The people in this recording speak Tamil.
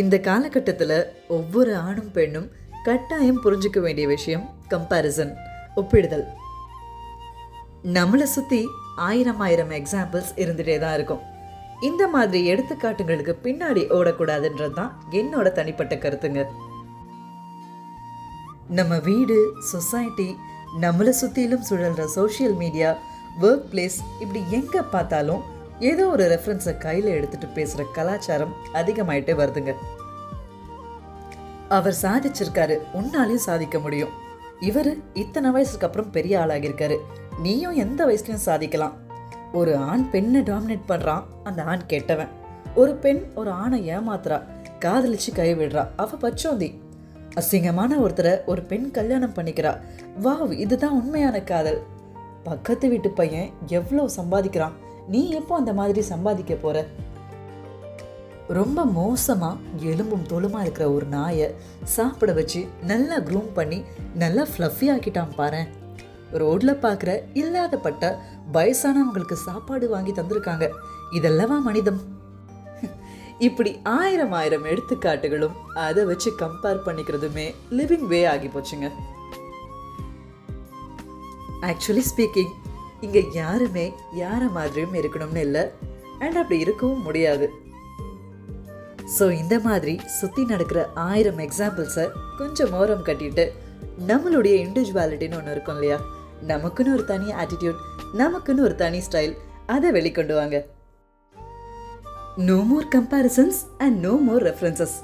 இந்த காலகட்டத்தில் ஒவ்வொரு ஆணும் பெண்ணும் கட்டாயம் புரிஞ்சுக்க வேண்டிய விஷயம் கம்பேரிசன் ஒப்பிடுதல். நம்மளை சுற்றி ஆயிரம் ஆயிரம் எக்ஸாம்பிள்ஸ் இருந்துகிட்டே தான் இருக்கும். இந்த மாதிரி எடுத்துக்காட்டுங்களுக்கு பின்னாடி ஓடக்கூடாதுன்றது தான் என்னோட தனிப்பட்ட கருத்துங்க. நம்ம வீடு சொசைட்டி நம்மளை சுற்றிலும் சுழல்ற சோஷியல் மீடியா ஒர்க் பிளேஸ் இப்படி எங்கே பார்த்தாலும் ஏதோ ஒரு ரெஃபரன்ஸை கையில் எடுத்துட்டு பேசுகிற கலாச்சாரம் அதிகமாயிட்டே வருதுங்க. அவர் சாதிச்சிருக்காரு உன்னாலையும் சாதிக்க முடியும். இவர் இத்தனை வயசுக்கு அப்புறம் பெரிய ஆளாகியிருக்காரு. நீயும் எந்த வயசுலையும் சாதிக்கலாம். ஒரு ஆண் பெண்ணை டாமினேட் பண்ணுறான் அந்த ஆண் கெட்டவன். ஒரு பெண் ஒரு ஆணை ஏமாத்துறா காதலிச்சு கை விடுறா அவ பச்சோந்தி. அசிங்கமான ஒருத்தரை ஒரு பெண் கல்யாணம் பண்ணிக்கிறா. வாவ் இதுதான் உண்மையான காதல். பக்கத்து வீட்டு பையன் எவ்வளோ சம்பாதிக்கிறான். நீ எப்போ அந்த மாதிரி சம்பாதிக்க போற? ரொம்ப மோசமா எலும்பும் தோலுமா இருக்கிற ஒரு நாயை சாப்பிட வச்சு நல்லா க்ரூம் பண்ணி நல்லா ஃப்ளஃபி ஆக்கிட்டான் பாரேன். ரோட்ல பார்க்குற இல்லாதப்பட்ட வயசானவங்களுக்கு சாப்பாடு வாங்கி தந்திருக்காங்க. இதெல்லவா மனிதம். இப்படி ஆயிரம் ஆயிரம் எடுத்துக்காட்டுகளும் அதை வச்சு கம்பேர் பண்ணிக்கிறதுமே லிவிங் வே ஆகி போச்சுங்க. ஆக்சுவலி ஸ்பீக்கிங் இங்கே யாருமே யாரை மாதிரியும் இருக்கணும்னு இல்லை. அண்ட் அப்படி இருக்கவும் முடியாது. ஸோ இந்த மாதிரி சுற்றி நடக்கிற ஆயிரம் எக்ஸாம்பிள்ஸை கொஞ்சம் ஓரம் கட்டிட்டு நம்மளுடைய இண்டிவிஜுவாலிட்டின்னு ஒன்று இருக்கும் இல்லையா? நமக்குன்னு ஒரு தனி ஆட்டிடியூட் நமக்குன்னு ஒரு தனி ஸ்டைல் அதை வெளிக்கொண்டு வாங்க. No more comparisons and no more references